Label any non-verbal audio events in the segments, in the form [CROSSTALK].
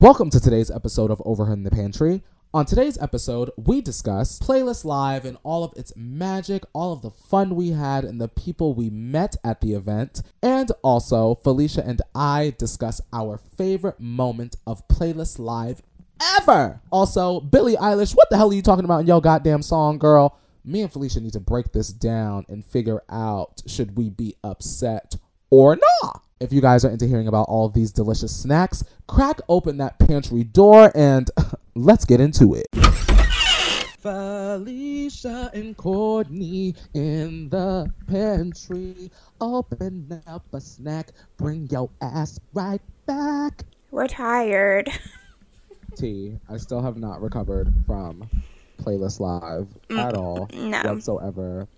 Welcome to today's episode of Over in the Pantry. On today's episode, we discuss Playlist Live and all of its magic, all of the fun we had, and the people we met at the event. And also, Felicia and I discuss our favorite moment of Playlist Live ever. Also, Billie Eilish, what the hell are you talking about in your goddamn song, girl? Me and Felicia need to break this down and figure out should we be upset or not. If you guys are into hearing about all these delicious snacks, crack open that pantry door and [LAUGHS] let's get into it. Felicia and Courtney in the pantry. Open up a snack, bring your ass right back. We're tired. T, I still have not recovered from Playlist Live mm, at all no. whatsoever.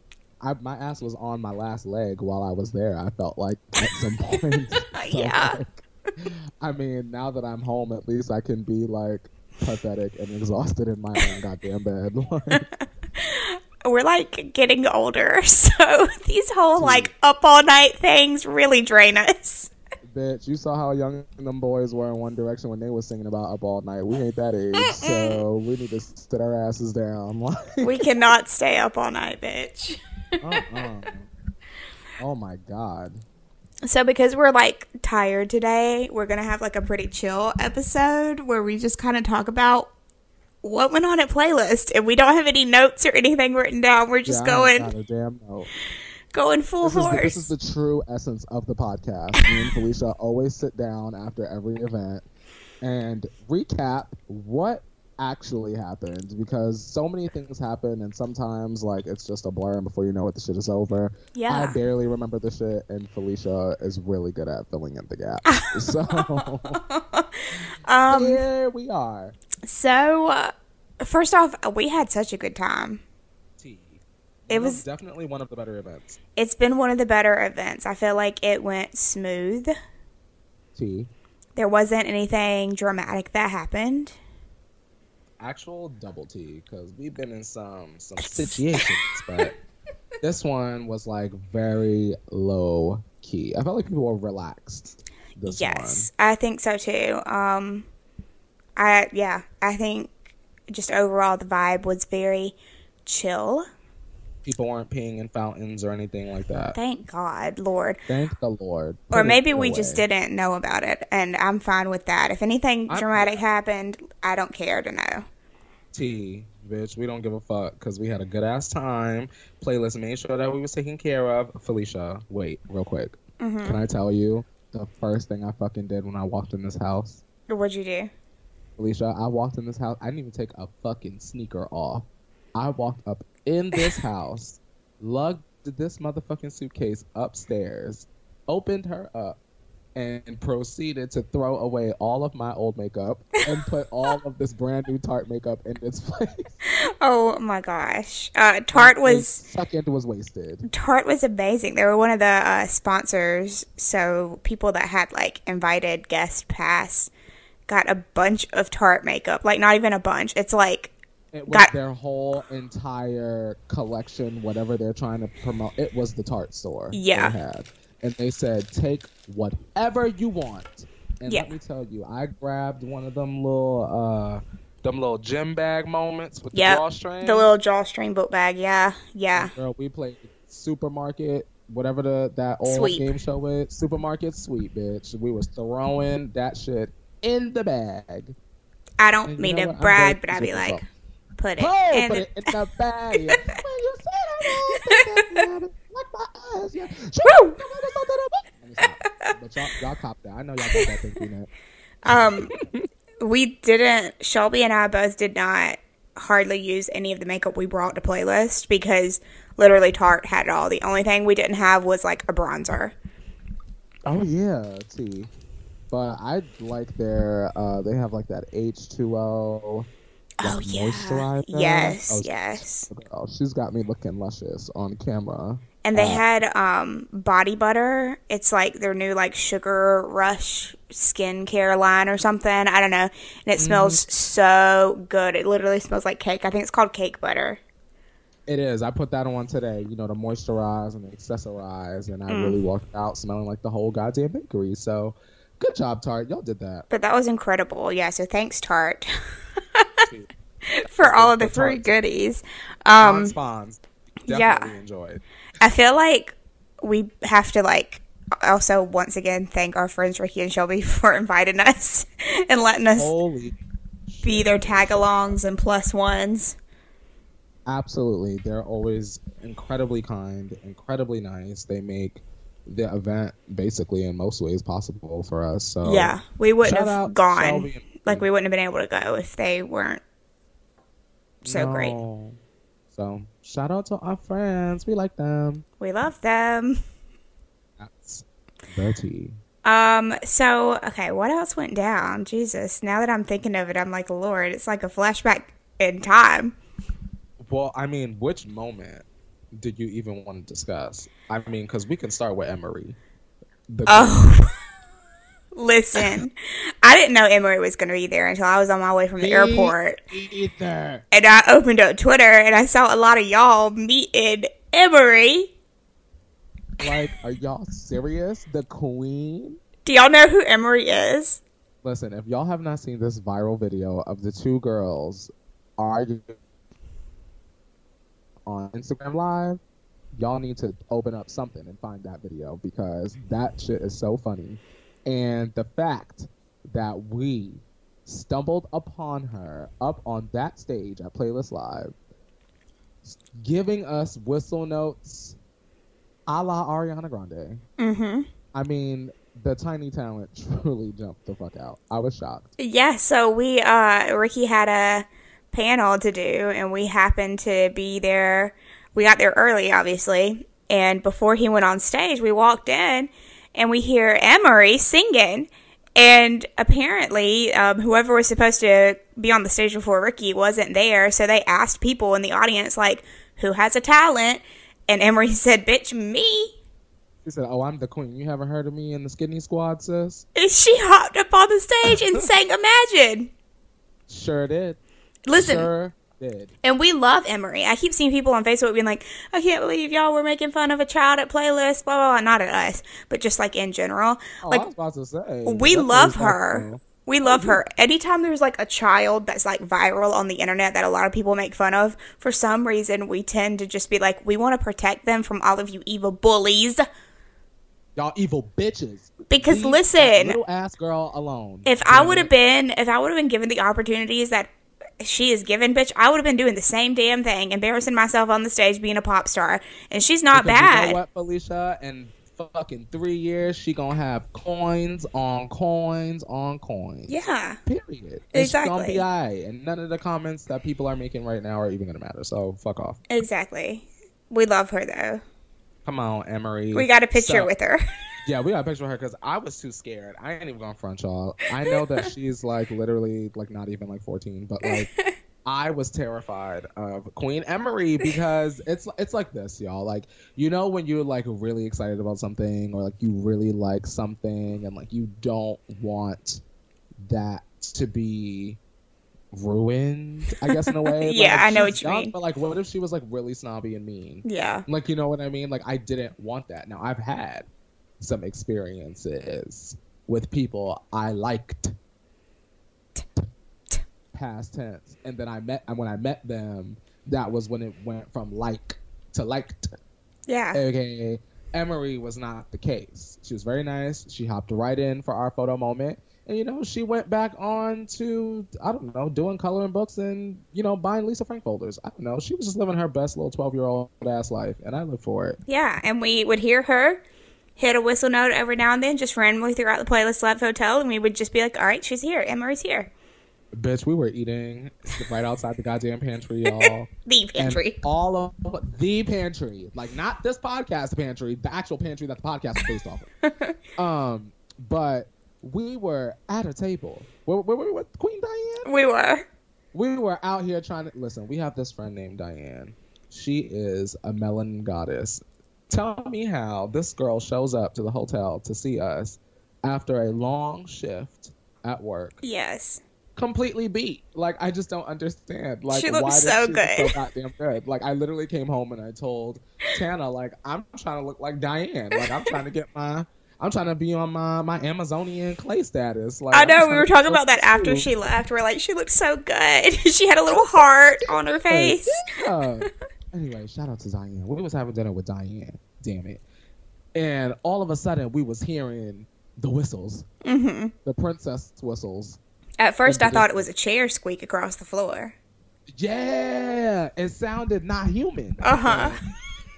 I, my ass was on my last leg while I was there. I felt like at some [LAUGHS] point. [LAUGHS] So, Yeah. like, I mean, now that I'm home, at least I can be like pathetic and exhausted in my own goddamn bed. [LAUGHS] Like, We're like getting older, so these whole like up all night things really drain us. bitch, you saw how young them boys were in One Direction when they was singing about up all night. We ain't that age, so we need to sit our asses down. We cannot stay up all night, bitch. Uh-uh. Oh my god. So because we're like tired today, we're gonna have like a pretty chill episode where we just kind of talk about what went on at playlist, and we don't have any notes or anything written down. We're just Yeah, going damn note. going full This is, the, force. this is the true essence of the podcast. Me and Felicia always sit down after every event and recap what actually happened because so many things happen and sometimes like it's just a blur and before you know it the shit is over. Yeah. I barely remember the shit and Felicia is really good at filling in the gap. [LAUGHS] so [LAUGHS] um. here we are. So uh, first off, we had such a good time. T. It One was- definitely one of the better events. It's been one of the better events. I feel like it went smooth. T. There wasn't anything dramatic that happened. Actual double T because we've been in some some situations, [LAUGHS] but this one was like very low key. I felt like people were relaxed. This yes, I think so too. Um, I yeah, I think just overall the vibe was very chill. people weren't peeing in fountains or anything like that. Thank God, Lord. Thank the Lord. Or Put it maybe we just didn't know about it, and I'm fine with that. If anything I'm- dramatic happened, I don't care to know. T, bitch. We don't give a fuck because we had a good ass time. Playlist made sure that we was taken care of. Felicia, wait, real quick. Mm-hmm. Can I tell you the first thing I fucking did when I walked in this house? What'd you do? Felicia, I walked in this house. I didn't even take a fucking sneaker off. I walked up in this [LAUGHS] house, lugged this motherfucking suitcase upstairs, opened her up, and proceeded to throw away all of my old makeup and put all of this brand new Tarte makeup in its place. [LAUGHS] Oh my gosh, uh, Tarte was second was wasted. Tarte was amazing. They were one of the uh, sponsors, so people that had like invited guest pass got a bunch of Tarte makeup. Like not even a bunch. It's like It was Got- their whole entire collection, whatever they're trying to promote. It was the Tarte store. Yeah. And they said, take whatever you want. And Yeah. let me tell you, I grabbed one of them little, uh, them little gym bag moments with yeah, the drawstring. the little drawstring book bag. Yeah, yeah. Girl, we played supermarket, whatever the that old Sweep. game show is. Supermarket sweep, bitch. We was throwing that shit in the bag. I don't And you mean know to brag, but I'd be like, put it Oh, in put the- it in the bag. [LAUGHS] when you said I won't take that like my ass, yeah. Woo! Let me stop. But y'all, y'all cop that. I know y'all got that thing, Peanut. Um, we didn't. Shelby and I both did not hardly use any of the makeup we brought to playlist because literally Tarte had it all. The only thing we didn't have was like a bronzer. Oh yeah, T. But I like their. Uh, they have like that H two O. Oh yeah. moisturizer. Yes, Oh, yes. Girl, she's got me looking luscious on camera. And they Uh, had um body butter. It's like their new like sugar rush skincare line or something. I don't know. And it smells so good. It literally smells like cake. I think it's called cake butter. It is. I put that on today, you know, to moisturize and accessorize, and I Mm. really walked out smelling like the whole goddamn bakery. So, Good job, Tarte. Y'all did that. But that was incredible. Yeah, so thanks, Tarte, [LAUGHS] for all of the free goodies. Um, yeah. Definitely enjoyed. I feel like we have to like also once again thank our friends Ricky and Shelby [LAUGHS] for inviting us and letting us Holy be their tag-alongs and plus ones. Absolutely. They're always incredibly kind, incredibly nice. They make the event basically in most ways possible for us. So Yeah, we wouldn't Shout have gone. Shelby Like we wouldn't have been able to go if they weren't so great. So shout out to our friends. We like them. We love them. That's tea. Um, so okay, what else went down? Jesus, now that I'm thinking of it, I'm like, Lord, it's like a flashback in time. Well, I mean, which moment did you even want to discuss? I mean, because we can start with Emery. The Oh, listen, [LAUGHS] I didn't know Emery was going to be there until I was on my way from the airport, Either. and I opened up Twitter and I saw a lot of y'all meeting Emery. Like, are y'all serious? The queen? Do y'all know who Emery is? Listen, if y'all have not seen this viral video of the two girls arguing on Instagram Live, y'all need to open up something and find that video because that shit is so funny. And the fact that we stumbled upon her up on that stage at Playlist Live, giving us whistle notes a la Ariana Grande. Mm-hmm. I mean, the tiny talent [LAUGHS] truly jumped the fuck out. I was shocked. Yeah, so we uh Ricky had a panel to do and we happened to be there. We got there early obviously, and before he went on stage, we walked in and we hear Emery singing and apparently um, whoever was supposed to be on the stage before Ricky wasn't there, so they asked people in the audience like who has a talent and Emery [LAUGHS] said, "Bitch, me." She said, "Oh, I'm the queen. You haven't heard of me in the Skinny Squad, sis? And she hopped up on the stage and sang Imagine. Sure did. Listen, Sure did. And we love Emery. I keep seeing people on Facebook being like, I can't believe y'all were making fun of a child at playlist, blah, blah, blah. Not at us, but just like in general. Oh, like, I was about to say. we love her. We love her. Anytime there's like a child that's like viral on the internet that a lot of people make fun of, for some reason we tend to just be like, we want to protect them from all of you evil bullies. Y'all evil bitches. Because Leave listen, little ass girl alone. if I would have been, if I would have been given the opportunities that she is given, bitch, I would have been doing the same damn thing, embarrassing myself on the stage, being a pop star. And she's not Because bad. You know what, Felicia? In fucking three years, she gonna have coins on coins on coins. Yeah, Period. And She gonna be alright. And none of the comments that people are making right now are even gonna matter. So fuck off. exactly. We love her though. Come on, Emery. We got a picture So- with her. [LAUGHS] Yeah, we got a picture of her because I was too scared. I ain't even gonna front y'all. I know that [LAUGHS] she's like literally like not even like 14, but like [LAUGHS] I was terrified of Queen Emery because it's it's like this, y'all. Like you know when you're like really excited about something or like you really like something and like you don't want that to be ruined. I guess in a way. [LAUGHS] But, Yeah, like, I know what you young, mean. But like, what if she was like really snobby and mean? yeah. Like, you know what I mean? Like, I didn't want that. Now, I've had some experiences with people I liked past tense. And then I met, and when I met them, that was when it went from like to liked. Yeah. Okay. Emery was not the case. She was very nice. She hopped right in for our photo moment. And, you know, she went back on to, I don't know, doing coloring books and, you know, buying Lisa Frank folders. I don't know. She was just living her best little 12 year old ass life. And I live for it. Yeah. And we would hear her hit a whistle note every now and then, just randomly throughout the playlist live hotel, and we would just be like, All right, she's here. Emery's here. Bitch, we were eating right outside the goddamn pantry, [LAUGHS] y'all. The pantry. And all of the pantry, like not this podcast pantry, the actual pantry that the podcast is based off of. [LAUGHS] um, but we were at a table. Where, where were we with Queen Diane? we were. We were out here trying to listen. We have this friend named Diane. She is a melon goddess. Tell me how this girl shows up to the hotel to see us after a long shift at work Yes. completely beat. Like I just don't understand. Like She looks why so she good. so goddamn good. Like I literally came home and I told Tana like I'm trying to look like Diane. Like I'm trying to get my I'm trying to be on my my Amazonian clay status. Like I know we were talking about that after she left. We're like, she looked so good. [LAUGHS] she had a little heart on her face. Yeah. [LAUGHS] anyway, shout out to Diane. We was having dinner with Diane. Damn it. And all of a sudden, we was hearing the whistles, hmm the princess whistles. At first, I thought it was a chair squeak across the floor. Yeah, it sounded not human. Uh huh.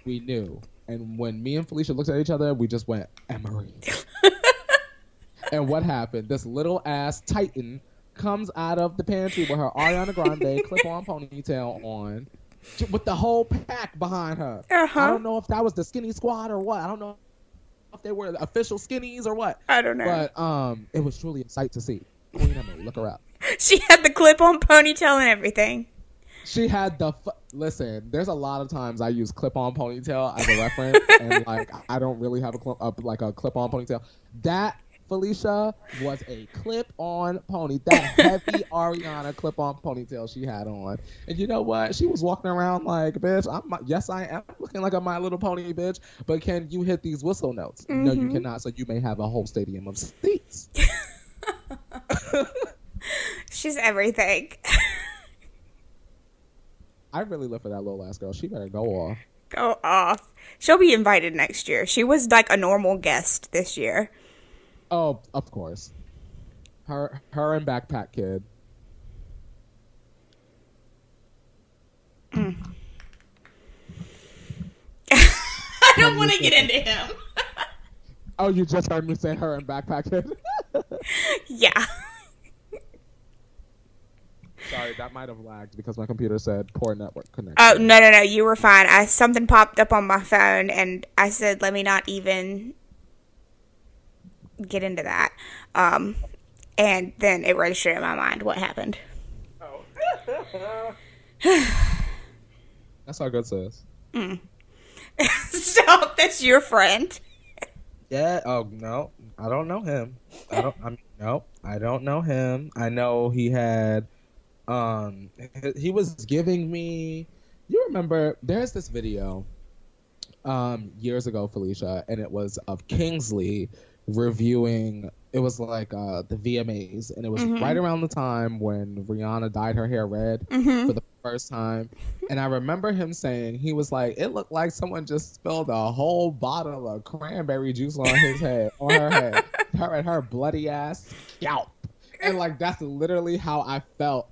We knew. And when me and Felicia looked at each other, we just went, Emery. [LAUGHS] and what happened? This little ass Titan comes out of the pantry with her Ariana Grande [LAUGHS] clip on ponytail on with the whole pack behind her. Uh-huh. I don't know if that was the skinny squad or what. I don't know if they were the official skinnies or what. I don't know. But um, it was truly a sight to see. Queen Emery, look her up. [LAUGHS] She had the clip on ponytail and everything. She had the fu- listen. There's a lot of times I use clip-on ponytail as a reference, [LAUGHS] and like I don't really have a clip uh, like a clip-on ponytail. That Felicia was a clip-on pony. That heavy [LAUGHS] Ariana clip-on ponytail she had on, and you know what? She was walking around like, "Bitch, I'm my- yes, I am looking like a My Little Pony, bitch." But can you hit these whistle notes? No, you Mhm. cannot. So you may have a whole stadium of seats. [LAUGHS] She's everything. I really live for that little ass girl. She better go off. Go off. She'll be invited next year. She was like a normal guest this year. Oh, of course. Her, her and Backpack Kid. [LAUGHS] I don't want to get into him. Oh, you just heard me say her and Backpack Kid. [LAUGHS] yeah. Sorry, that might have lagged because my computer said poor network connection. Oh no no no! You were fine. I something popped up on my phone, and I said, "Let me not even get into that." Um, and then it registered in my mind what happened. Oh. that's how good sis. [LAUGHS] Stop! That's your friend. Yeah. Oh no, I don't know him. I don't. I mean, no, I don't know him. I know he had. Um, he- was giving me. You remember? There's this video. Um, years ago, Felicia, and it was of Kingsley reviewing. It was like uh the VMAs, and it was Mhm. right around the time when Rihanna dyed her hair red hmm for the first time. And I remember him saying he was like, it looked like someone just spilled a whole bottle of cranberry juice on his head, on her head, [LAUGHS] her and her bloody ass scalp. And like that's literally how I felt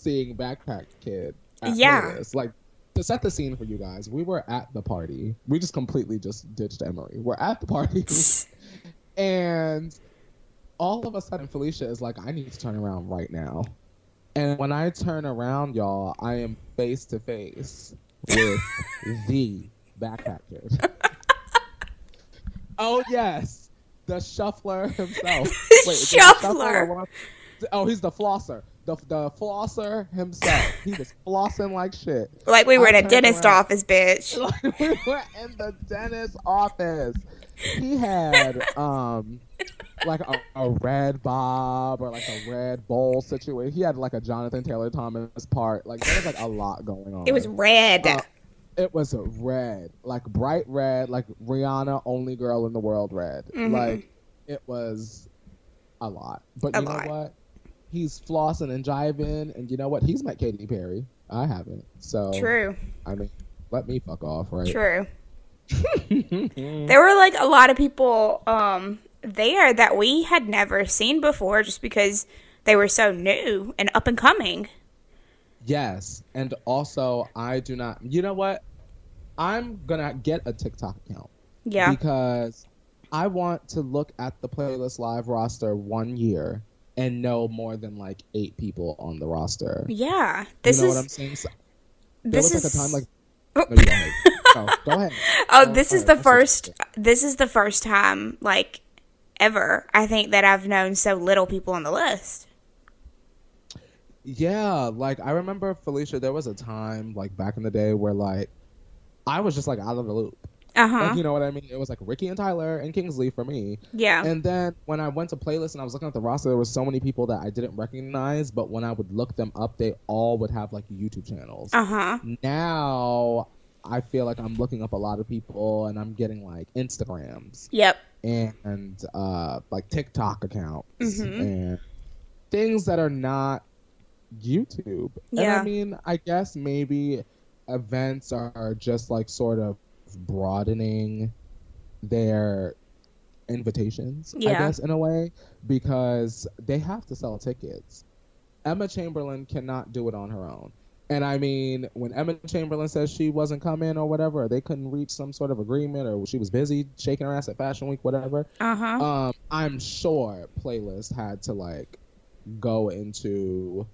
seeing Backpack Kid. Yeah. Like to set the scene for you guys, we were at the party. We just completely just ditched Emery. We're at the party, [LAUGHS] and all of a sudden Felicia is like, I need to turn around right now. And when I turn around, y'all, I am face to face with [LAUGHS] the backpack kid. [LAUGHS] oh yes, the shuffler himself. is it the Shuffler. Oh, he's the flosser. The the flosser himself. [LAUGHS] He was flossing like shit. Like we were I in a dentist around. office, bitch. [LAUGHS] Like we were in the dentist office. He had um like a, a red bob or like a red bowl situation. He had like a Jonathan Taylor Thomas part. Like there was like a lot going on. It was red. Uh, it was red, like bright red, like Rihanna, only girl in the world red. Mhm. Like it was a lot. But A you lot. know what? He's flossing and jiving, and you know what? He's met Katy Perry. I haven't. So True. I mean, let me fuck off, right? True. [LAUGHS] There were like a lot of people um there that we had never seen before just because they were so new and up and coming. Yes, and also I do not. You know what? I'm gonna get a TikTok account Yeah. because I want to look at the playlist live roster one year and know more than like eight people on the roster. Yeah. This you know is what I'm saying? So, this is like a time like. [LAUGHS] Oh. No, go ahead. Go, go ahead. Oh, this is the that's first this is the first time like ever I think that I've known so little people on the list. Yeah, like I remember Felicia. There was a time like back in the day where like I was just like out of the loop. Uh-huh. Like you know what I mean? It was like Ricky and Tyler and Kingsley for me. yeah. And then when I went to playlist and I was looking at the roster, there was so many people that I didn't recognize. But when I would look them up, they all would have like YouTube channels. Uh-huh. Now I feel like I'm looking up a lot of people and I'm getting like Instagrams Yep. and uh, like TikTok accounts Mhm. and things that are not YouTube. And Yeah. I mean, I guess maybe events are just like sort of broadening their invitations, I guess, in a way, because they have to sell tickets. Emma Chamberlain cannot do it on her own. And I mean, when Emma Chamberlain says she wasn't coming or whatever, or they couldn't reach some sort of agreement, or she was busy shaking her ass at Fashion Week, whatever, Uh huh. um, I'm sure Playlist had to like go into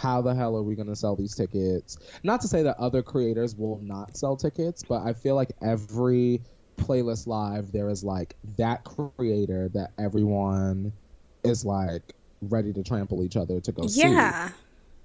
how the hell are we going to sell these tickets? Not to say that other creators will not sell tickets, but I feel like every Playlist Live there is like that creator that everyone is like ready to trample each other to go see yeah.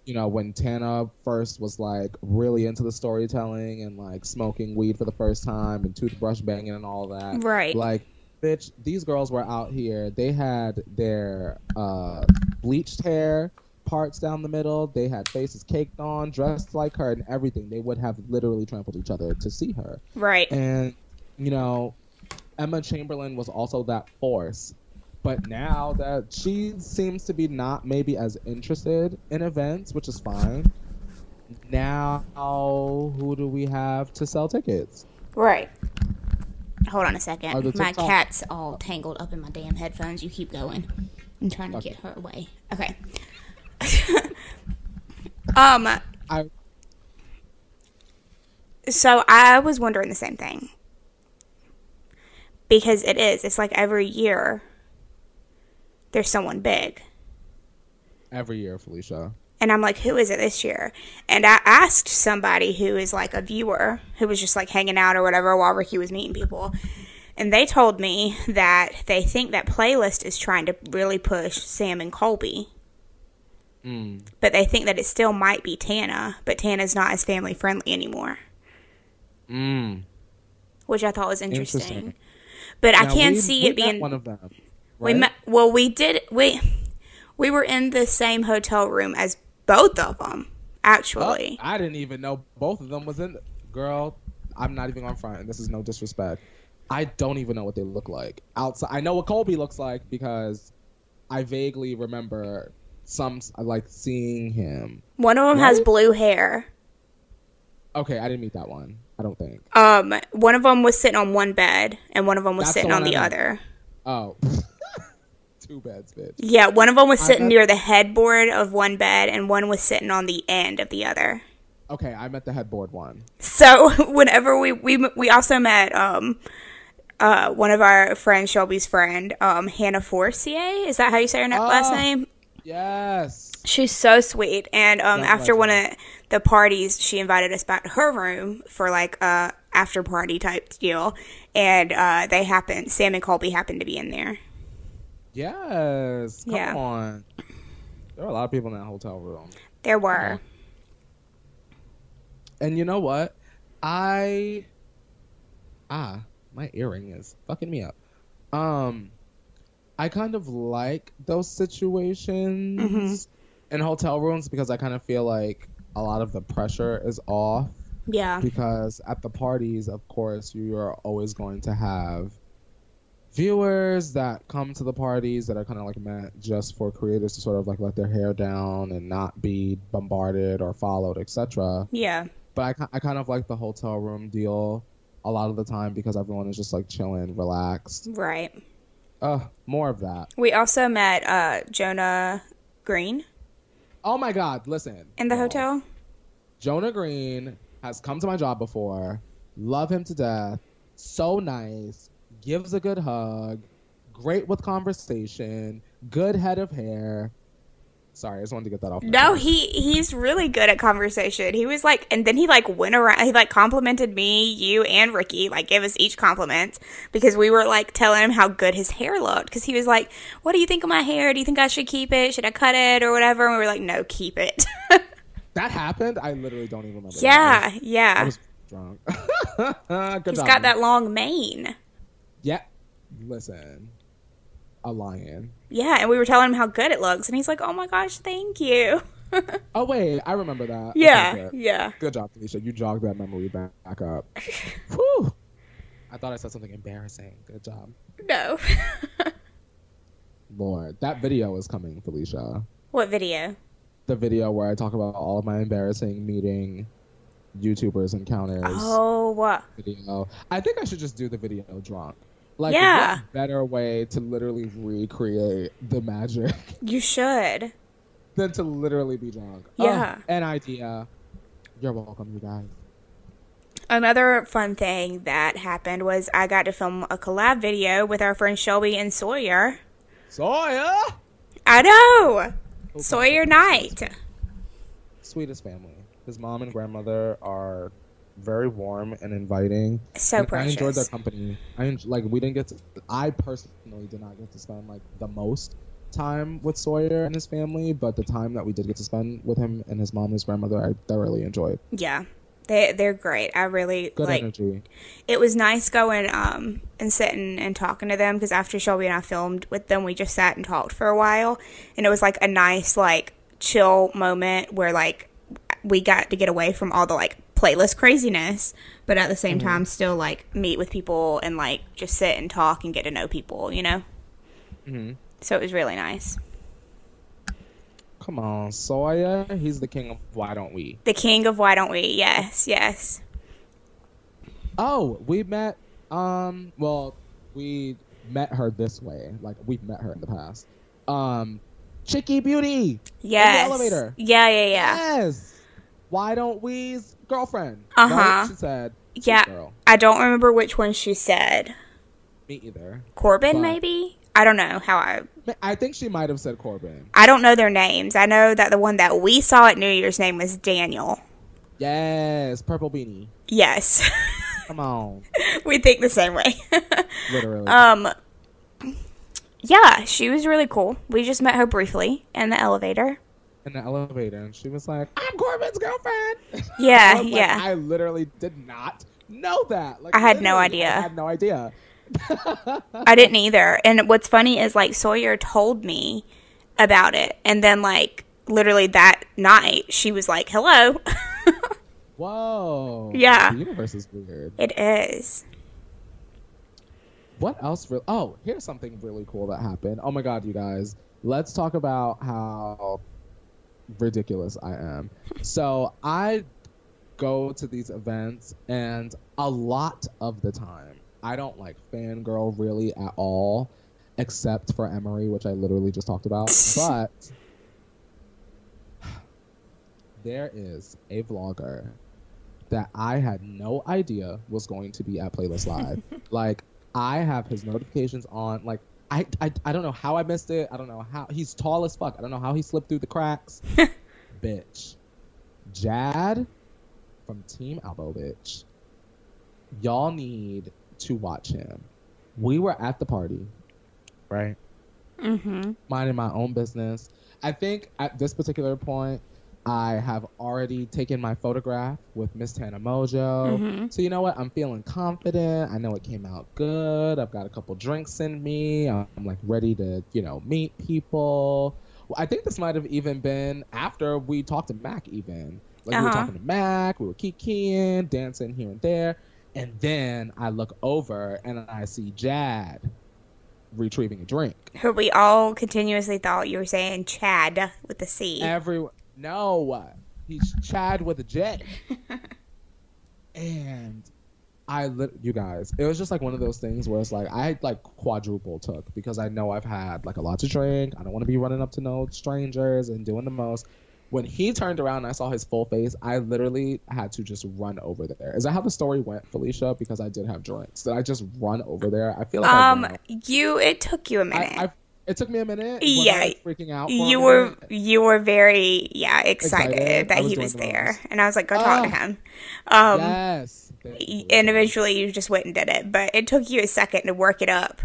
you know, when Tana first was like really into the storytelling and like smoking weed for the first time and toothbrush banging and all that. Right. Like, bitch, these girls were out here. They had their uh, bleached hair parts down the middle. They had faces caked on, dressed like her, and everything. They would have literally trampled each other to see her. Right. And, you know, Emma Chamberlain was also that force. But now that she seems to be not maybe as interested in events, which is fine. Now, who do we have to sell tickets? Right. Hold on a second. My cat's all tangled up in my damn headphones. You keep going. I'm trying to get her away. Okay. [LAUGHS] um. I So I was wondering the same thing. Because it is. It's like every year there's someone big. every year, Felicia. And I'm like, who is it this year? And I asked somebody who is like a viewer who was just like hanging out or whatever while Ricky was meeting people. And they told me that they think that Playlist is trying to really push Sam and Colby. Mm. But they think that it still might be Tana, but Tana's not as family friendly anymore, Mm. which I thought was interesting. Interesting. But I can we- see we it being one of them. We right? met, well, we did we we were in the same hotel room as both of them, Oh, actually. I didn't even know both of them was in. Girl, I'm not even on front, and this is no disrespect. I don't even know what they look like outside. I know what Colby looks like because I vaguely remember some I like seeing him. One of them has blue hair. Okay, I didn't meet that one. I don't think. Um, one of them was sitting on one bed, and one of them was That's the sitting on one the I met. other. Oh, [LAUGHS] two beds, bitch. Yeah, one of them was sitting bet- near the headboard of one bed, and one was sitting on the end of the other. Okay, I met the headboard one. So [LAUGHS] whenever we we we also met um uh one of our friends Shelby's friend um Hannah Forcier is that how you say her na- last Oh. name? Yes. She's so sweet. And um, after one of the parties, she invited us back to her room for like a after party type deal. And uh, they happened. Sam and Colby happened to be in there. Yes. Come Yeah. on. There were a lot of people in that hotel room. There were. And you know what? I ah, my earring is fucking me up. Um I kind of like those mm-hmm. situations in hotel rooms because I kind of feel like a lot of the pressure is off Yeah. because at the parties, of course, you are always going to have viewers that come to the parties that are kind of like meant just for creators to sort of like let their hair down and not be bombarded or followed, etc. Yeah. But I, I kind of like the hotel room deal a lot of the time because everyone is just like chilling, relaxed. Right. Uh, more of that. We also met uh, Jonah Green Oh my God! Listen. in the y'all. hotel. Jonah Green has come to my job before. Love him to death. So nice. Gives a good hug. Great with conversation. Good head of hair. Sorry, I just wanted to get that off. No, he he's really good at conversation. He was like, and then he like went around. He like complimented me, you, and Ricky. Like gave us each compliments because we were like telling him how good his hair looked. Because he was like, "What do you think of my hair? Do you think I should keep it? Should I cut it or whatever?" And we were like, "No, keep it." [LAUGHS] that happened. I literally don't even remember. yeah, that. I yeah. was drunk. [LAUGHS] He's job, got man. that long mane. Yeah. Listen, a lion. Yeah, and we were telling him how good it looks, and he's like, "Oh my gosh, thank you." [LAUGHS] oh wait, I remember that. Okay, yeah, good. yeah. Good job, Felicia. You jogged that memory back, back up. [LAUGHS] Whew. I thought I said something embarrassing. Good job. No. [LAUGHS] Lord, that video is coming, Felicia. what video? The video where I talk about all of my embarrassing meeting YouTubers encounters. Oh, what? Video. I think I should just do the video drunk. Like, Yeah. better way to literally recreate the magic [LAUGHS] You should. than to literally be drunk? Oh, yeah. Oh, an idea. You're welcome, you guys. Another fun thing that happened was I got to film a collab video with our friend Shelby and Sawyer. Sawyer! I know! Okay. Sawyer Knight. Sweetest family. His mom and grandmother are very warm and inviting. So And I enjoyed their company. I en- like we didn't get to. I personally did not get to spend like the most time with Sawyer and his family, but the time that we did get to spend with him and his mom and his grandmother, I thoroughly enjoyed. Yeah. They they're great. I really Good like energy. it was nice going um and sitting and talking to them because after Shelby and I filmed with them, we just sat and talked for a while, and it was like a nice like chill moment where like we got to get away from all the like playlist craziness, but at the same time still like meet with people and like just sit and talk and get to know people, you know. hmm So it was really nice. Come on, Sawyer. He's the king of why don't we? The king of why don't we? Yes, yes. Oh, we met. Um, well, we met her this way. Like we've met her in the past. Um, Chicky Beauty. Yes. elevator. Yeah, yeah, yeah. Yes. Why don't we's girlfriend? Uh-huh. Right? She said. Yeah. Girl. I don't remember which one she said. Me either. Corbyn, But- maybe? I don't know how I. I think she might have said Corbyn. I don't know their names. I know that the one that we saw at New Year's name was Daniel. Yes, purple beanie. Yes. [LAUGHS] Come on, [LAUGHS] we think the same way. [LAUGHS] literally. um, yeah, she was really cool. We just met her briefly in the elevator. In the elevator, and she was like, "I'm Corbyn's girlfriend." [LAUGHS] Yeah, I was like, yeah. I literally did not know that. Like, I had no idea. I had no idea. [LAUGHS] I didn't either. And what's funny is like Sawyer told me about it, and then like literally that night she was like, "Hello." [LAUGHS] Whoa. Yeah. The universe is weird. it is. What else? Re- oh, here's something really cool that happened. Oh my god, you guys. Let's talk about how ridiculous I am. So I go to these events, and a lot of the time, I don't like fangirl really at all, except for Emery, which I literally just talked about. [LAUGHS] but there is a vlogger that I had no idea was going to be at Playlist Live. [LAUGHS] like I have his notifications on. Like I, I I don't know how I missed it. I don't know how he's tall as fuck. I don't know how he slipped through the cracks. [LAUGHS] bitch. Jad from Team Albo bitch. Y'all need to watch him. We were at the party, right? Mm-hmm. minding my own business. I think at this particular point, I have already taken my photograph with Miss Tana Mongeau. Mhm. So you know what? I'm feeling confident. I know it came out good. I've got a couple drinks in me. I'm like ready to, you know, meet people. Well, I think this might have even been after we talked to Mac. Even like we were Uh-huh. talking to Mac. We were kikiing, dancing here and there, and then I look over and I see Jad retrieving a drink. Who we all continuously thought you were saying Chad with the C. Everyone, no, he's Chad with a J. [LAUGHS] and I, lit- you guys, it was just like one of those things where it's like I like quadruple took because I know I've had like a lot to drink. I don't want to be running up to no strangers and doing the most. When he turned around and I saw his full face, I literally had to just run over there. Is that how the story went, Felicia? Because I did have drinks. Did I just run over there? I feel like um, you. It took you a minute. I, I, it took me a minute. Yeah. freaking out. you were minute? you were very yeah excited, Excited. That was he was the there, most. and I was like, go talk to Oh. him. Um, yes. Thank y- you. and eventually you just went and did it, but it took you a second to work it up.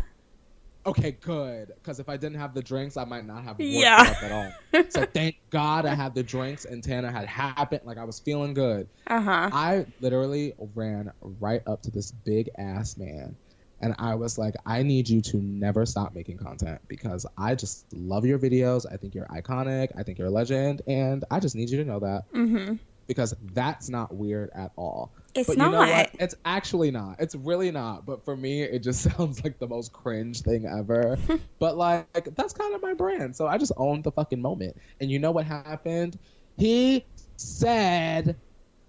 Okay, good. Because if I didn't have the drinks, I might not have worked Yeah. it up at all. So [LAUGHS] thank God I had the drinks and Tana had happened. Like I was feeling good. Uh huh. I literally ran right up to this big ass man, and I was like, I need you to never stop making content because I just love your videos. I think you're iconic. I think you're a legend, and I just need you to know that Mm-hmm. because that's not weird at all. It's but you know what? It's actually not. It's really not. But for me, it just [LAUGHS] sounds like the most cringe thing ever. [LAUGHS] but like, that's kind of my brand. So I just owned the fucking moment. And you know what happened? He said,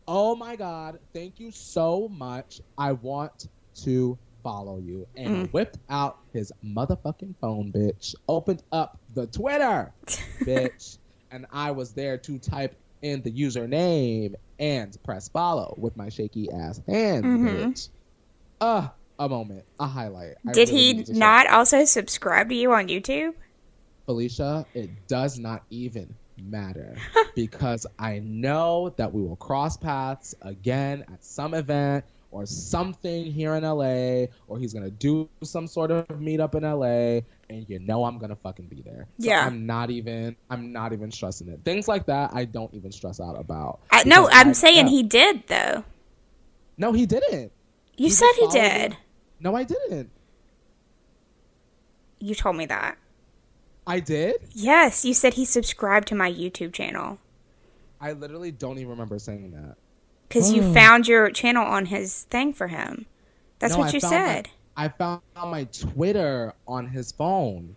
"Oh my god, thank you so much. I want to follow you." And Mm. whipped out his motherfucking phone, bitch. Opened up the Twitter, [LAUGHS] bitch. And I was there to type in the username and press follow with my shaky ass hands, Mhm. bitch. Uh, a moment, a highlight. I Did really he not also subscribe to you on YouTube? Felicia, it does not even matter [LAUGHS] because I know that we will cross paths again at some event or something here in LA, or he's gonna do some sort of meetup in LA, and you know I'm gonna fucking be there. So Yeah. I'm not even I'm not even stressing it. Things like that I don't even stress out about. I, no, I'm I saying know- he did though. No, he didn't. You He said he did. No, I didn't. You told me that. I did. Yes, you said he subscribed to my YouTube channel I literally don't even remember saying that. Because you Oh. found your channel on his thing for him. That's No, what I you found my- said. I found my Twitter on his phone.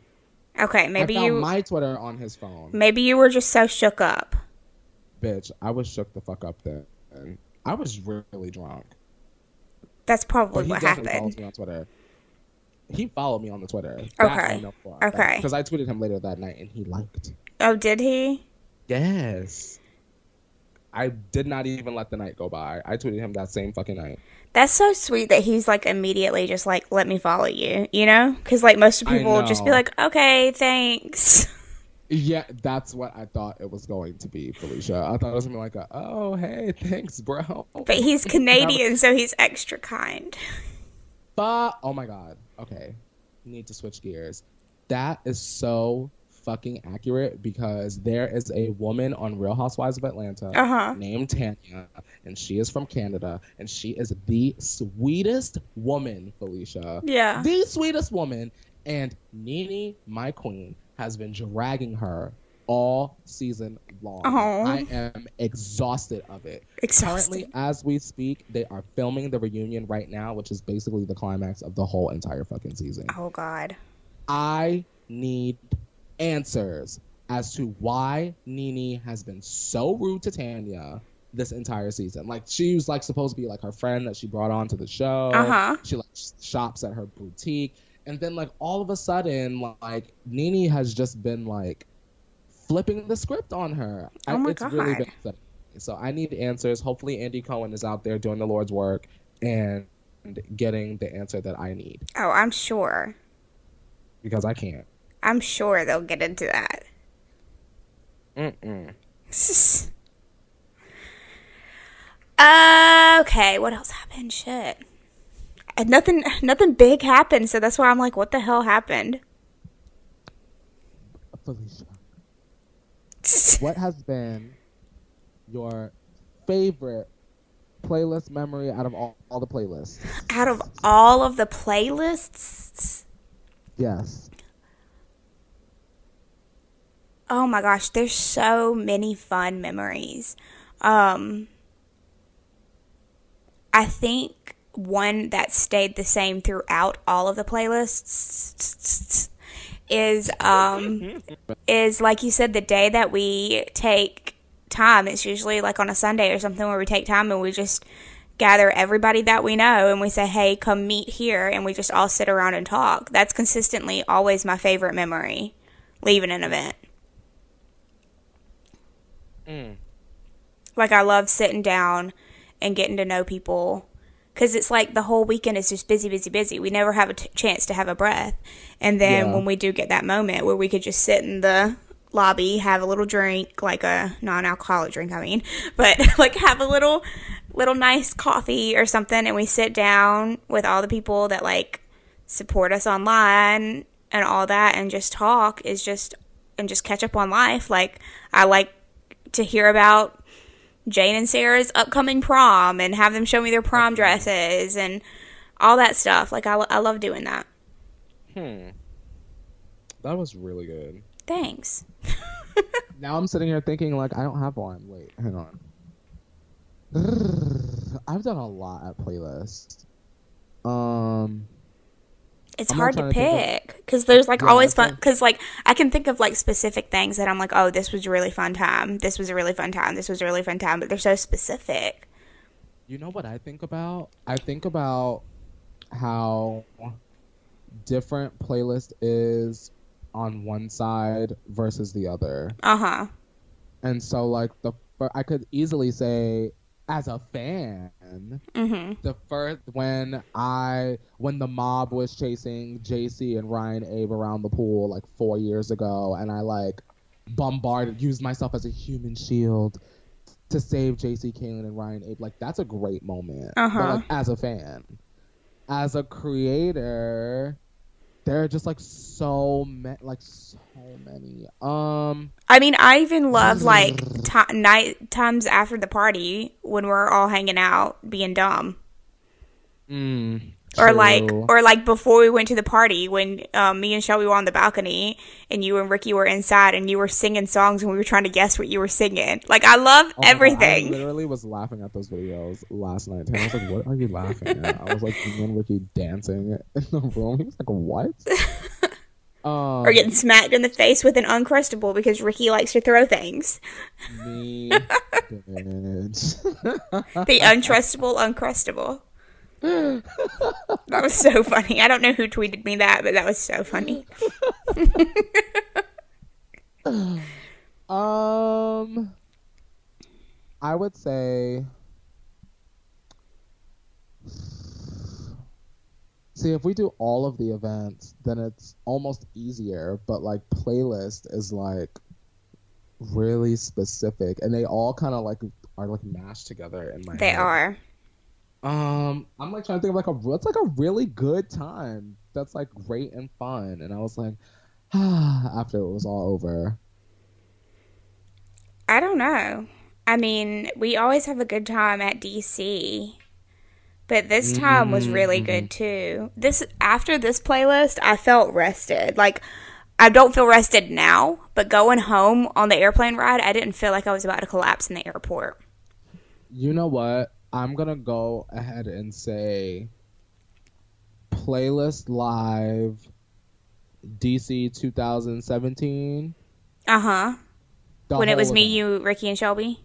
Okay, maybe I found you my Twitter on his phone. maybe you were just so shook up. Bitch, I was shook the fuck up then. I was really drunk. That's probably what happened. follows me on Twitter. He followed me on the Twitter. Okay. Okay. Because I tweeted him later that night and he liked. Oh, did he? Yes. I did not even let the night go by. I tweeted him that same fucking night. That's so sweet that he's like immediately just like, let me follow you, you know? Because like most people will just be like, okay, thanks. Yeah, that's what I thought it was going to be, Felicia. I thought it was gonna be like, a, oh hey, thanks, bro. But he's [LAUGHS] Canadian, so he's extra kind. But oh my god. Okay. Need to switch gears. That is so fucking accurate because there is a woman on Real Housewives of Atlanta Uh huh. named Tanya, and she is from Canada, and she is the sweetest woman, Felicia. Yeah. The sweetest woman. And Nene, my queen, has been dragging her all season long. Oh. I am exhausted of it. Exhausted. Currently, as we speak, they are filming the reunion right now, which is basically the climax of the whole entire fucking season. Oh God. I need answers as to why Nene has been so rude to Tanya this entire season. Like she was like supposed to be like her friend that she brought on to the show. Uh-huh. She like shops at her boutique, and then like all of a sudden, like Nene has just been like flipping the script on her. Oh my it's really God. been upsetting. So I need answers. Hopefully, Andy Cohen is out there doing the Lord's work and getting the answer that I need Oh, I'm sure. because I can't. I'm sure they'll get into that. Mm-mm. [LAUGHS] okay, what else happened? Shit. And nothing nothing big happened, so that's why I'm like, what the hell happened? Felicia, [LAUGHS] what has been your favorite playlist memory out of all, all the playlists? Out of all of the playlists, Yes. Oh my gosh, there's so many fun memories. Um I think one that stayed the same throughout all of the playlists is um [LAUGHS] is like you said the day that we take time. It's usually like on a Sunday or something where we take time and we just gather everybody that we know and we say hey come meet here and we just all sit around and talk. That's consistently always my favorite memory leaving an event Mm. like I love sitting down and getting to know people because it's like the whole weekend is just busy, busy, busy. We never have a t- chance to have a breath. And then Yeah. when we do get that moment where we could just sit in the lobby, have a little drink, like a non-alcoholic drink, I mean, [LAUGHS] but [LAUGHS] like have a little, little nice coffee or something, and we sit down with all the people that like support us online and all that, and just talk is just and just catch up on life. Like I like to hear about Jane and Sarah's upcoming prom and have them show me their prom dresses and all that stuff. Like I, I love doing that. Hmm. That was really good. Thanks. [LAUGHS] Now I'm sitting here thinking like I don't have one. Wait, hang on. I've done a lot at playlist. Um, It's I'm hard to trying to think pick because there's like Yeah, always fun. Because like I can think of like specific things that I'm like, oh, this was a really fun time. This was a really fun time. This was a really fun time. But they're so specific. you know what I think about? I think about how different playlist is on one side versus the other. Uh huh. And so like the I could easily say as a fan, Mm-hmm. the first when I when the mob was chasing JC and Ryan Abe around the pool like 4 years ago and I like bombarded used myself as a human shield to save JC Caylen and Ryan Abe like that's a great moment. Uh-huh. But like as a fan, as a creator there are just like so many like so many. Um I mean, I even love like ti night times after the party when we're all hanging out being dumb. mm, or like or like before we went to the party when um, me and Shelby were on the balcony and you and Ricky were inside and you were singing songs and we were trying to guess what you were singing. Like I love Oh my God, I everything. literally was laughing at those videos last night. And I was like, "What are you laughing at?" I was like, "Me and Ricky dancing in the room." He was like, "What?" [LAUGHS] um, or getting smacked in the face with an uncrustable because Ricky likes to throw things. me. [LAUGHS] The untrustable uncrustable. That was so funny. I don't know who tweeted me that, but that was so funny. um, I would say. See, if we do all of the events, then it's almost easier. But like playlist is like really specific, and they all kind of like are like mashed together in my They head. are. Um, I'm like trying to think of like a what's like a really good time that's like great and fun, and I was like, ah, [SIGHS] after it was all over. I don't know. I mean, we always have a good time at DC. But this time was really good too. This after this playlist, I felt rested. Like I don't feel rested now, but going home on the airplane ride, I didn't feel like I was about to collapse in the airport. You know what? I'm gonna go ahead and say playlist live DC 2017. Uh-huh. When it was whole me, you, Ricky and Shelby.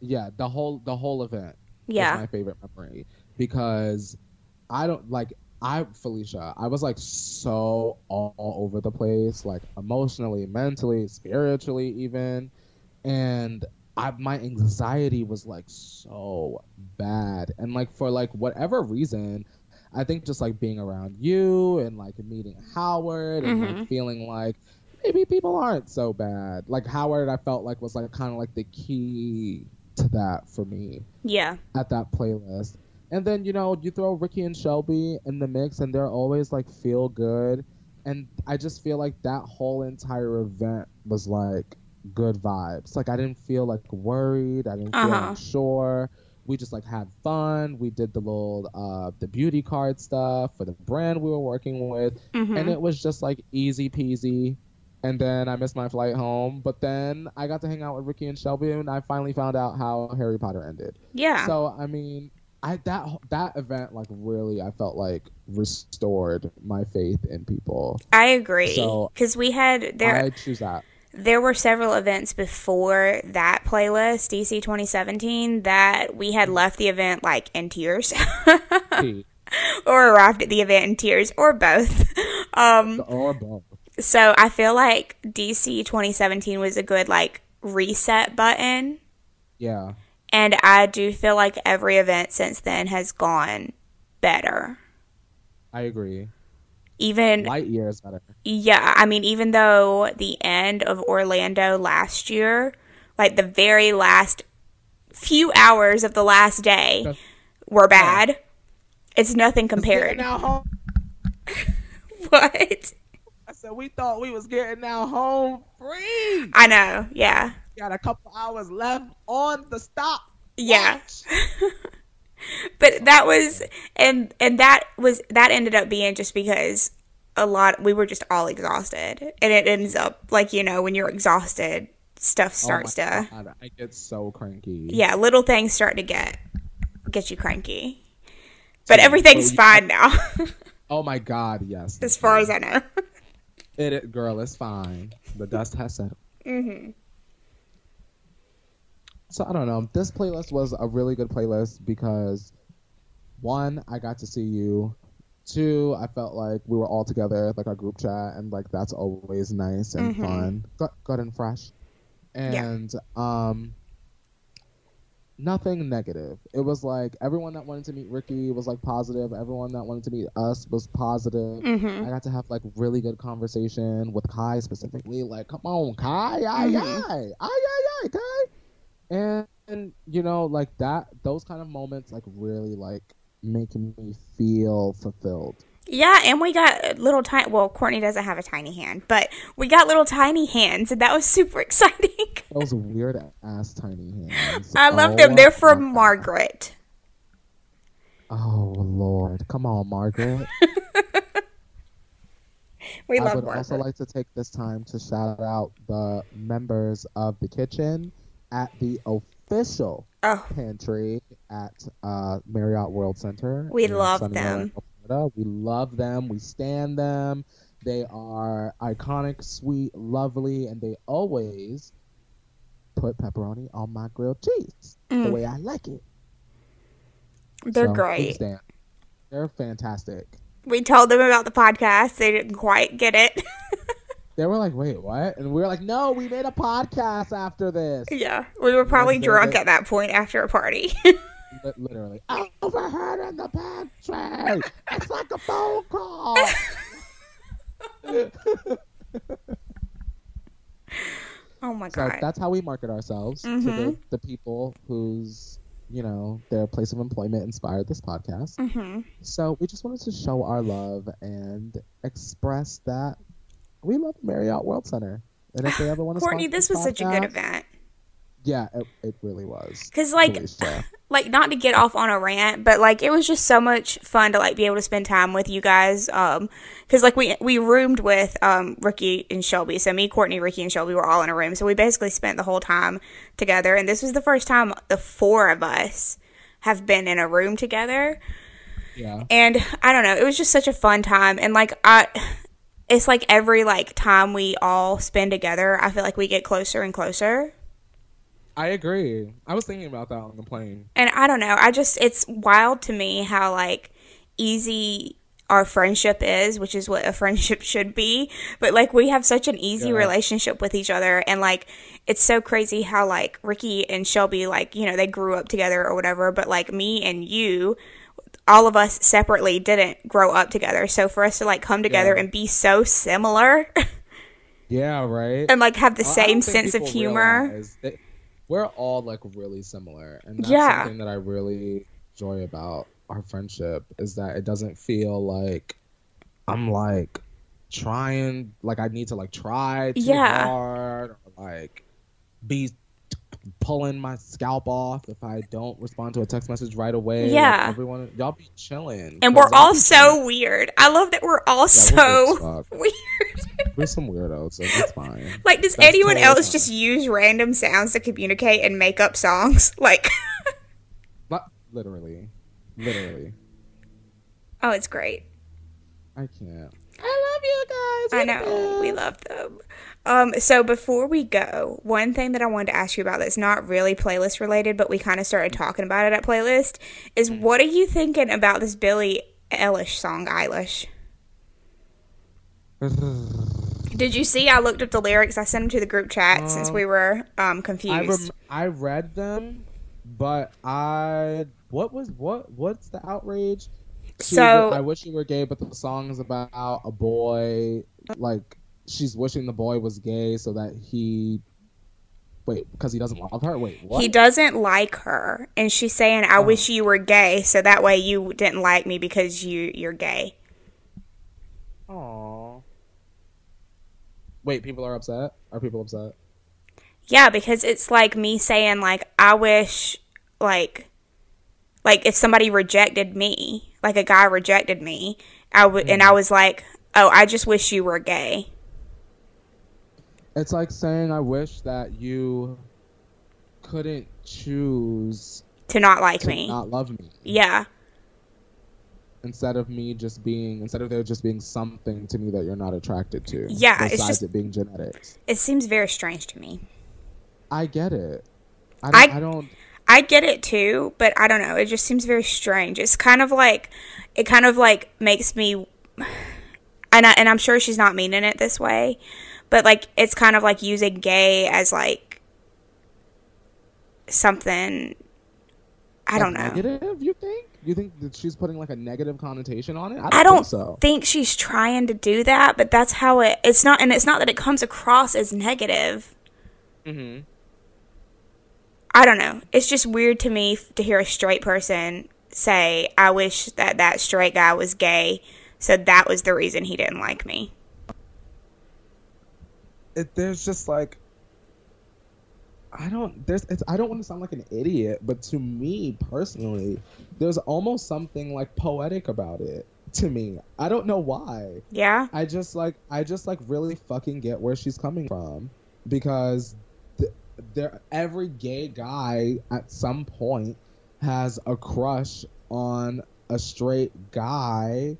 Yeah, the whole the whole event. Yeah. my favorite memory because I don't like I Felicia. I was like so all, all over the place, like emotionally, mentally, spiritually, even, and I my anxiety was like so bad, and like for like whatever reason. I think just like being around you and like meeting Howard and like mm-hmm. feeling like maybe people aren't so bad. Like Howard, I felt like was like kind of like the key to that for me Yeah. at that playlist. And then, you know, you throw Ricky and Shelby in the mix and they're always like feel good. And I just feel like that whole entire event was like good vibes. Like I didn't feel like worried. I didn't feel Uh-huh. unsure. We just like had fun. We did the little uh the beauty card stuff for the brand we were working with. Mhm. And it was just like easy peasy. And then I missed my flight home. But then I got to hang out with Ricky and Shelby and I finally found out how Harry Potter ended. Yeah. So I mean, I that that event like really I felt like restored my faith in people. I agree. So- Because we had there I choose that. There were several events before that playlist, DC 2017, that we had left the event like in tears, [LAUGHS] P, or arrived at the event in tears, or both. [LAUGHS] Um, or both. so I feel like DC 2017 was a good like reset button, Yeah, and I do feel like every event since then has gone better. I agree. Even Light years better. Yeah, I mean, even though the end of Orlando last year, like the very last few hours of the last day That's- were bad, it's nothing compared. Now home. [LAUGHS] What? I said we thought we was getting now home free. I know, yeah. Got a couple hours left on the stop. Yeah. [LAUGHS] [LAUGHS] but that was and and that was that ended up being just because a lot we were just all exhausted and it ends up like you know when you're exhausted stuff starts oh to God, I get so cranky. yeah little things start to get get you cranky but So, everything's fine now [LAUGHS] Oh my God, yes. as far as i know It, it girl, it's fine. The dust has settled. hmm So I don't know. This playlist was a really good playlist because one, I got to see you. Two, I felt like we were all together, like our group chat, and like that's always nice and Mhm. fun, good, good and fresh. Yeah. And um, nothing negative. It was like everyone that wanted to meet Ricky was like positive. Everyone that wanted to meet us was positive. hmm I got to have like really good conversation with Kai specifically. Like, come on, Kai, ay, Mhm. ay, ay, ay, ay, Kai. And, and you know, like that, those kind of moments, like really like making me feel fulfilled. yeah and we got little tiny well courtney doesn't have a tiny hand but we got little tiny hands and that was super [LAUGHS] exciting Those weird ass tiny hands. i love Oh them they're from God. margaret Oh Lord, come on, Margaret. [LAUGHS] we I love would margaret also like to take this time to shout out the members of the kitchen at the official oh pantry at uh, Marriott World Center. We love them. Florida. We love them. We stand them. They are iconic, sweet, lovely, and they always put pepperoni on my grilled cheese the Mm. way I like it. they're So, great. They're fantastic. we told them about the podcast they didn't quite get it [LAUGHS] They were like, "Wait, what?" And we were like, "No, we made a podcast after this." yeah we were probably drunk at that point after a party [LAUGHS] Literally, I overheard in the pantry. It's like a phone call. [LAUGHS] [LAUGHS] oh my So god that's how we market ourselves to the, Mhm. the people whose, you know, their place of employment inspired this podcast. hmm So we just wanted to show our love and express that we love Marriott World Center. And if they ever want to courtney this was such a good event. Yeah, it, it really was. because like [LAUGHS] like not to get off on a rant but like it was just so much fun to like be able to spend time with you guys um because like we we roomed with um ricky and shelby so me courtney ricky and shelby were all in a room so we basically spent the whole time together and this was the first time the four of us have been in a room together yeah. and i don't know it was just such a fun time and like i it's like every like time we all spend together i feel like we get closer and closer I agree. I was thinking about that on the plane. and I don't know. I just it's wild to me how like easy our friendship is, which is what a [LAUGHS] friendship should be. But like we have such an easy Yeah. relationship with each other and like it's so crazy how like Ricky and Shelby like, you know, they grew up together or whatever, but like me and you all of us separately didn't grow up together. So for us to like come together Yeah. and be so similar [LAUGHS] Yeah, right. and like have the same sense of humor. we're all like really similar, and that's Yeah. something that I really enjoy about our friendship is that it doesn't feel like I'm like trying, like I need to like try too Yeah. hard, or like be pulling my scalp off if I don't respond to a text message right away. Like, Yeah. everyone, y'all be chilling, And we're y'all so chilling. weird. I love that we're all Yeah, we're so weird as [LAUGHS] We're some weirdos, so it's fine. Like, does That's anyone totally else fine. just use random sounds to communicate and make up songs? [LAUGHS] Like, Not literally, literally. oh, it's great. I can't. I love you guys. I know we love them. Um, so before we go, one thing that I wanted to ask you about that's not really playlist related, but we kind of started talking about it at playlist is Mm. what are you thinking about this Billie Eilish song, Eilish? [SIGHS] Did you see? I looked up the lyrics. I sent them to the group chat since Um, we were um I confused. rem- I read them, but I what was what what's the outrage? She- So- I wish you were gay, but the song is about a boy. Like she's wishing the boy was gay so that he. Wait, because he doesn't love her. Wait, what? He doesn't like her, and she's saying, "I oh. wish you were gay, so that way you didn't like me because you you're gay." Aww. Wait, people are upset. Are people upset? Yeah, because it's like me saying, like, "I wish, like, Like if somebody rejected me, like a guy rejected me, I would, and I mm-hmm. was like, "Oh, I just wish you were gay." It's like saying I wish that you couldn't choose To not like to me. not love me. yeah. Instead of me just being instead of there just being something to me that you're not attracted to. Yeah, it's Besides just- it being genetics. It seems very strange to me. I get it. I I- don't, I don't I get it too, but I don't know. It just seems very strange. It's kind of like it kind of like makes me and I, and I'm sure she's not meaning it this way, but like it's kind of like using gay as like something I don't know. Negative, you think? You think that she's putting like a negative connotation on it? I don't, I don't think so. think she's trying to do that, but that's how it it's not and it's not that it comes across as negative. mm-hmm. I don't know. It's just weird to me f- to hear a straight person say, "I wish that that straight guy was gay." So that was the reason he didn't like me. it, there's just like I don't there's it's I don't want to sound like an idiot, but to me personally, there's almost something like poetic about it to me. I don't know why. Yeah? I just like I just like really fucking get where she's coming from because th- there every gay guy at some point has a crush on a straight guy,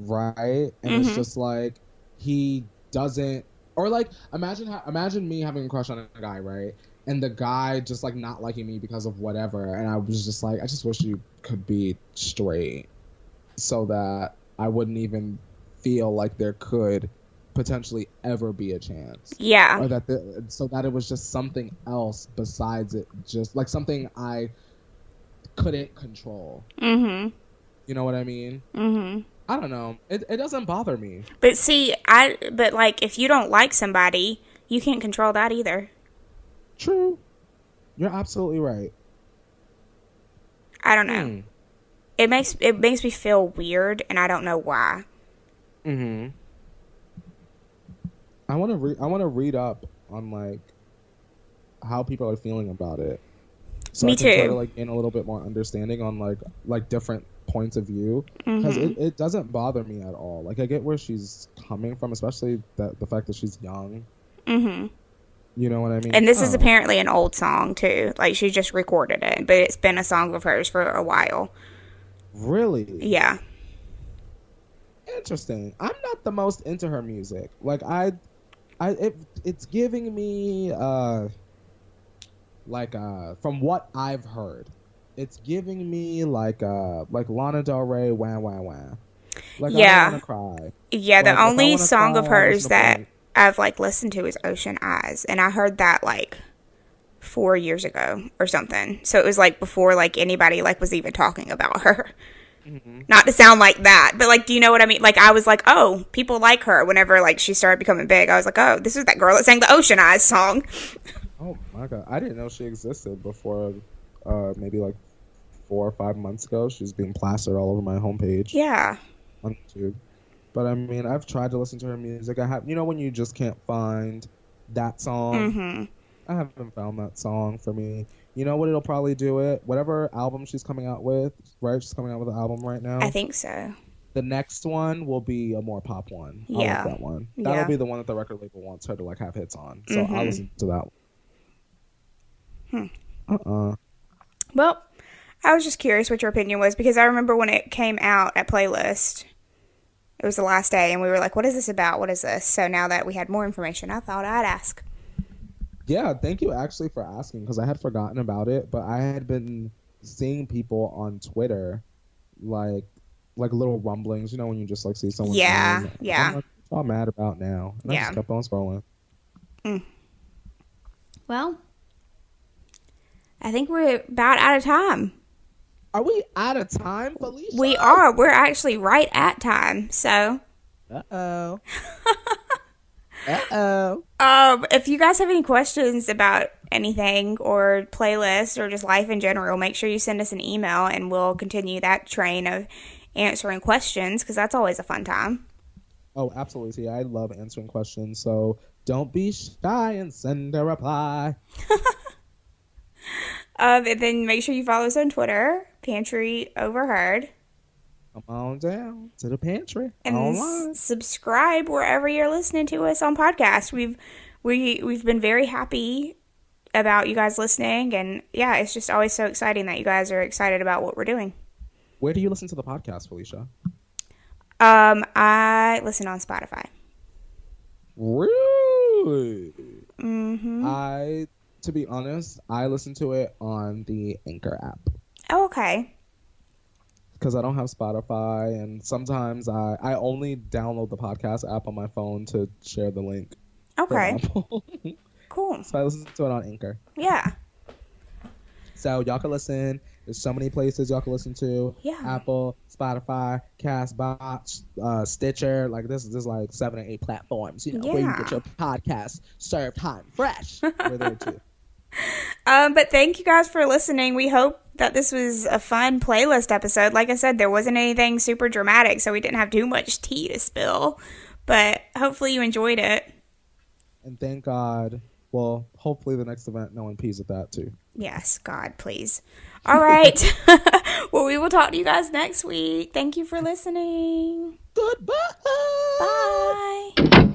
right? And it's Mhm. just like he doesn't or like imagine ha- imagine me having a crush on a guy, right? And the guy just like not liking me because of whatever, and I was just like, I just wish you could be straight, so that I wouldn't even feel like there could potentially ever be a chance Yeah. or that the, so that it was just something else besides it just like something i couldn't control Mhm. you know what i mean Mhm. I don't know it, it doesn't bother me But see, I but like if you don't like somebody, you can't control that either. true you're absolutely right I don't know. Hmm. It makes it makes me feel weird and I don't know why. mm-hmm i want to read i want to read up on like how people are feeling about it so Me I can try too. to like gain a little bit more understanding on like like different points of view because Mhm. it, it doesn't bother me at all. Like I get where she's coming from, especially that the fact that she's young. Mhm. You know what I mean? And this is Oh, apparently an old song too. Like she just recorded it, but it's been a song of hers for a while. really Yeah. interesting. I'm not the most into her music. Like I, I it, it's giving me uh, like uh, from what I've heard, it's giving me like uh, like Lana Del Rey, wah wah wah. Like Yeah. I want to cry. Yeah, the Like, if only song of cry, I hers that Blink. I've like listened to is Ocean Eyes, and I heard that like four years ago or something. So it was like before like anybody like was even talking about her. Mm-hmm. Not to sound like that, but like, do you know what I mean? Like, I was like, oh, people like her. Whenever like she started becoming big, I was like, oh, this is that girl that sang the Ocean Eyes song. Oh my god, I didn't know she existed before. Uh, maybe like four or five months ago, she was being plastered all over my homepage Yeah, on YouTube. But I mean, I've tried to listen to her music. I have, you know, when you just can't find that song. hmm I haven't found that song for me. You know what? It'll probably do it. Whatever album she's coming out with, right? She's coming out with an album right now. I think so. the next one will be a more pop one. I Yeah. like that one. That'll Yeah. be the one that the record label wants her to like have hits on. So I'll Mhm. listen to that. Hmm. Uh uh Well, I was just curious what your opinion was because I remember when it came out at Playlist, it was the last day, and we were like, what is this about? What is this? So now that we had more information, I thought I'd ask. Yeah, thank you actually for asking because I had forgotten about it, but I had been seeing people on Twitter like like little rumblings, you know, when you just like see someone. Yeah, saying, yeah. I'm like, y'all mad about now. And I Yeah. just kept on scrolling. Mm. Well, I think we're about out of time. Are we out of time, Felicia? We are. We're actually right at time. So, Uh oh. [LAUGHS] uh oh. um, if you guys have any questions about anything or playlist or just life in general, make sure you send us an email and we'll continue that train of answering questions because that's always a fun time. Oh, absolutely. See, I love answering questions, so don't be shy and send a reply. [LAUGHS] Um, and then make sure you follow us on Twitter Pantry Overheard. Come on down to the pantry and online. subscribe wherever you're listening to us on podcast. We've we we've been very happy about you guys listening and yeah, it's just always so exciting that you guys are excited about what we're doing. Where do you listen to the podcast, Felicia? Um I listen on Spotify. Really? Mhm. I, to be honest, I listen to it on the Anchor app Oh, okay. because I don't have Spotify, and sometimes I I only download the podcast app on my phone to share the link. Okay. [LAUGHS] Cool. so I listen to it on Anchor. Yeah. So y'all can listen. There's so many places y'all can listen to. Yeah. Apple, Spotify, Castbox, uh, Stitcher. Like this is like seven or eight platforms. You know where you get your podcast served hot and fresh. [LAUGHS] We're there too. Um, but thank you guys for listening. We hope that this was a fun playlist episode. Like I said, there wasn't anything super dramatic, so we didn't have too much tea to spill. But hopefully you enjoyed it. And thank God. Well, hopefully the next event, no one pees at that too. Yes, God, please. All right. [LAUGHS] well, we will talk to you guys next week. Thank you for listening. Goodbye. Bye.